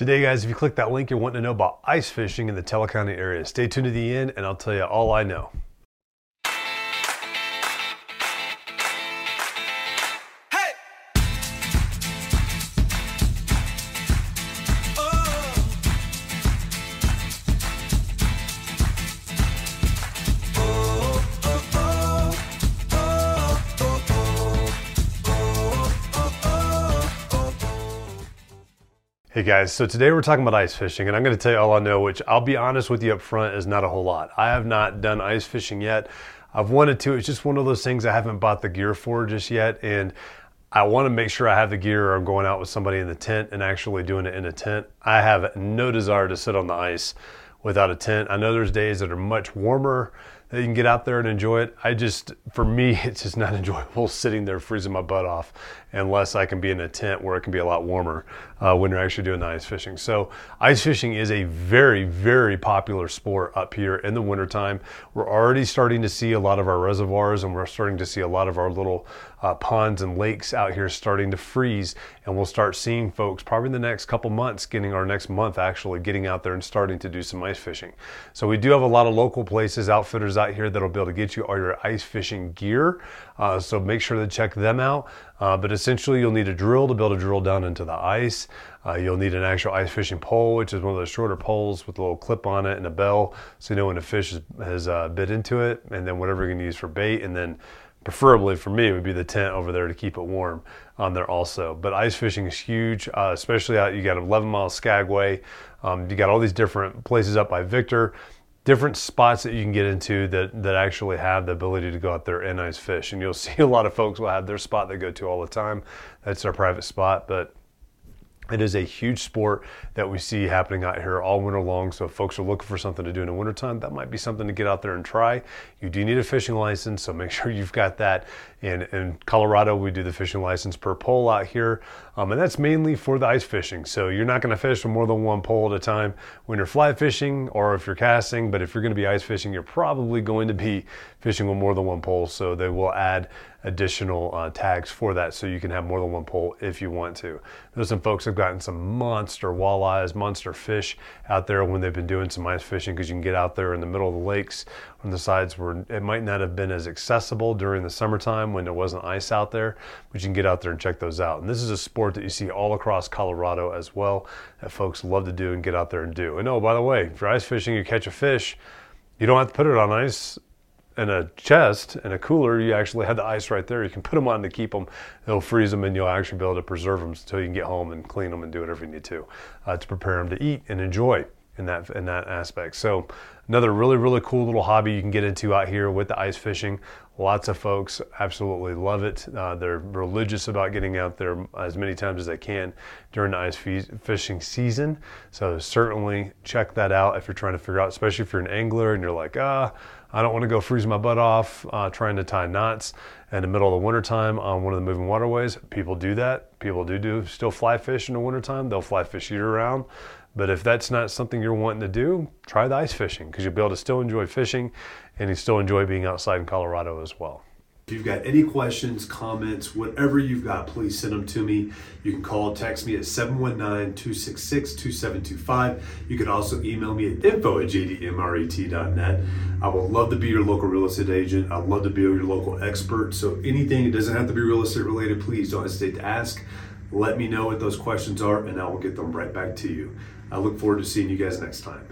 Today, guys, if you click that link, you're wanting to know about ice fishing in the County area. Stay tuned to the end, and I'll tell you all I know. Hey guys, so today we're talking about ice fishing, and I'm going to tell you all I know, which I'll be honest with you up front is not a whole lot. I have not done ice fishing yet. I've wanted to, it's just one of those things I haven't bought the gear for just yet, and I want to make sure I have the gear or I'm going out with somebody in the tent and actually doing it in a tent. I have no desire to sit on the ice without a tent. I know there's days that are much warmer that you can get out there and enjoy it. I just, for me, it's just not enjoyable sitting there freezing my butt off unless I can be in a tent where it can be a lot warmer uh, when you're actually doing the ice fishing. So, ice fishing is a very, very popular sport up here in the wintertime. We're already starting to see a lot of our reservoirs and we're starting to see a lot of our little uh, ponds and lakes out here starting to freeze. And we'll start seeing folks probably in the next couple months, getting our next month actually getting out there and starting to do some ice fishing. So, we do have a lot of local places, outfitters out here that'll be able to get you all your ice fishing gear. Uh, so, make sure to check them out. Uh, but essentially, you'll need a drill to be able to drill down into the ice. Uh, you'll need an actual ice fishing pole, which is one of those shorter poles with a little clip on it and a bell, so you know when a fish has, has uh, bit into it. And then whatever you're going to use for bait, and then preferably for me it would be the tent over there to keep it warm on there also. But ice fishing is huge, uh, especially out. You got 11 mile Skaguay. Um, you got all these different places up by Victor different spots that you can get into that, that actually have the ability to go out there and ice fish. And you'll see a lot of folks will have their spot they go to all the time. That's their private spot. But it is a huge sport that we see happening out here all winter long. So if folks are looking for something to do in the wintertime, that might be something to get out there and try. You do need a fishing license, so make sure you've got that. In, in Colorado, we do the fishing license per pole out here, um, and that's mainly for the ice fishing. So you're not going to fish with more than one pole at a time when you're fly fishing or if you're casting, but if you're going to be ice fishing, you're probably going to be fishing with more than one pole. So they will add additional uh, tags for that so you can have more than one pole if you want to. There's some folks have gotten some monster walleyes, monster fish out there when they've been doing some ice fishing because you can get out there in the middle of the lakes on the sides where it might not have been as accessible during the summertime when there wasn't ice out there, but you can get out there and check those out. And this is a sport that you see all across Colorado as well that folks love to do and get out there and do. And oh, by the way, if you're ice fishing, you catch a fish, you don't have to put it on ice in a chest and a cooler you actually have the ice right there. You can put them on to keep them they'll freeze them and you'll actually be able to preserve them until you can get home and clean them and do whatever you need to uh, to prepare them to eat and enjoy in that in that aspect so another really really cool little hobby you can get into out here with the ice fishing lots of folks absolutely love it uh, they're religious about getting out there as many times as they can during the ice fishing season so certainly check that out if you're trying to figure out especially if you're an angler and you're like ah I don't want to go freeze my butt off uh, trying to tie knots in the middle of the wintertime on one of the moving waterways. People do that. People do do still fly fish in the wintertime. They'll fly fish year round. But if that's not something you're wanting to do, try the ice fishing because you'll be able to still enjoy fishing and you still enjoy being outside in Colorado as well. If you've got any questions, comments, whatever you've got, please send them to me. You can call, text me at 719-266-2725. You can also email me at info at jdmret.net. I would love to be your local real estate agent. I'd love to be your local expert. So anything, it doesn't have to be real estate related, please don't hesitate to ask. Let me know what those questions are and I will get them right back to you. I look forward to seeing you guys next time.